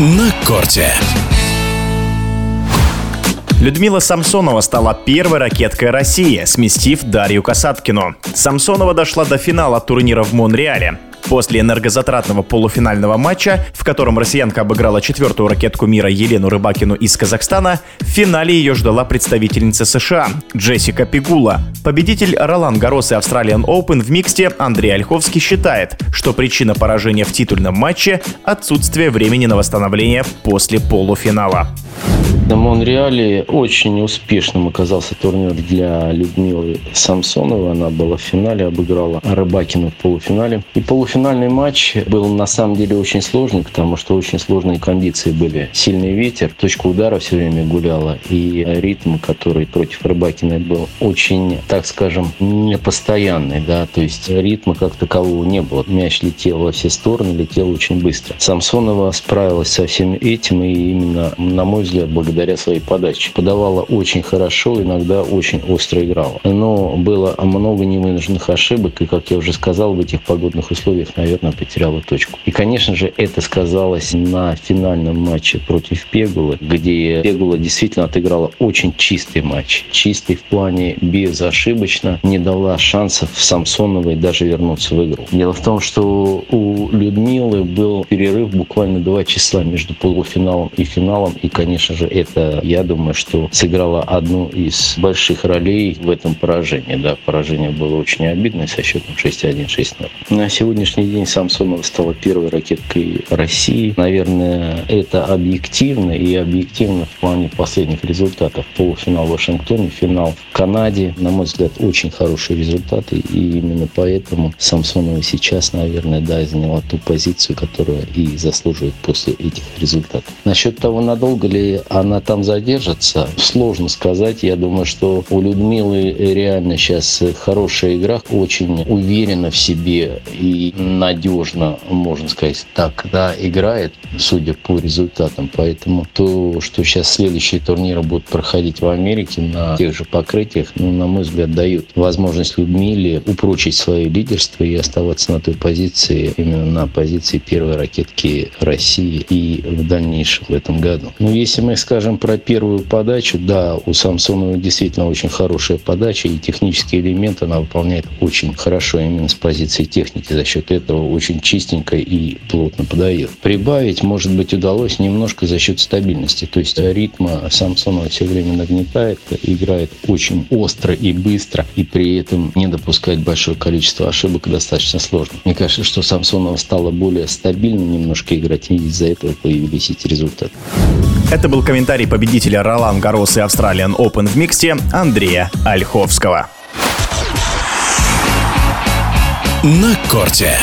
на корте. Людмила Самсонова стала первой ракеткой России, сместив Дарью Касаткину. Самсонова дошла до финала турнира в Монреале. После энергозатратного полуфинального матча, в котором россиянка обыграла четвертую ракетку мира Елену Рыбакину из Казахстана, в финале ее ждала представительница США Джессика Пигула. Победитель Ролан Гарос и Australian Open в миксте Андрей Ольховский считает, что причина поражения в титульном матче – отсутствие времени на восстановление после полуфинала. На Монреале очень успешным оказался турнир для Людмилы Самсоновой. Она была в финале, обыграла Рыбакину в полуфинале. И полуфинальный матч был на самом деле очень сложный, потому что очень сложные кондиции были. Сильный ветер, точка удара все время гуляла, и ритм, который против Рыбакиной был очень, так скажем, непостоянный. Да? То есть ритма как такового не было. Мяч летел во все стороны, летел очень быстро. Самсонова справилась со всем этим, и именно, на мой взгляд, благодаря своей подаче. Подавала очень хорошо, иногда очень остро играла. Но было много невынужденных ошибок, и, как я уже сказал, в этих погодных условиях, наверное, потеряла точку. И, конечно же, это сказалось на финальном матче против Пегулы, где Пегула действительно отыграла очень чистый матч. Чистый в плане безошибочно, не дала шансов Самсоновой даже вернуться в игру. Дело в том, что у Людмилы был перерыв буквально два часа между полуфиналом и финалом, и, конечно же, это, я думаю, что сыграло одну из больших ролей в этом поражении. Да, поражение было очень обидное со счетом 6-1, 6-0. На сегодняшний день Самсонова стала первой ракеткой России. Наверное, это объективно и объективно в плане последних результатов. Полуфинал в Вашингтоне, финал в Канаде. На мой взгляд, очень хорошие результаты. И именно поэтому Самсонова сейчас, наверное, да, заняла ту позицию, которую и заслуживает после этих результатов. Насчет того, надолго ли она там задержится, сложно сказать. Я думаю, что у Людмилы реально сейчас хорошая игра, очень уверена в себе и надежно, можно сказать, так да, играет, судя по результатам. Поэтому то, что сейчас следующие турниры будут проходить в Америке на тех же покрытиях, ну, на мой взгляд, дают возможность Людмиле упрочить свое лидерство и оставаться на той позиции, именно на позиции первой ракетки России и в дальнейшем в этом году. Ну, если мы скажем про первую подачу, да, у Самсонова действительно очень хорошая подача, и технический элемент она выполняет очень хорошо именно с позиции техники. За счет этого очень чистенько и плотно подает. Прибавить, может быть, удалось немножко за счет стабильности. То есть ритма Самсонова все время нагнетает, играет очень остро и быстро, и при этом не допускать большое количество ошибок достаточно сложно. Мне кажется, что Самсонова стала более стабильно немножко играть, и из-за этого появились эти результаты. Это был комментарий победителя Ролан Гарос и Australian Open в миксте Андрея Ольховского. На корте.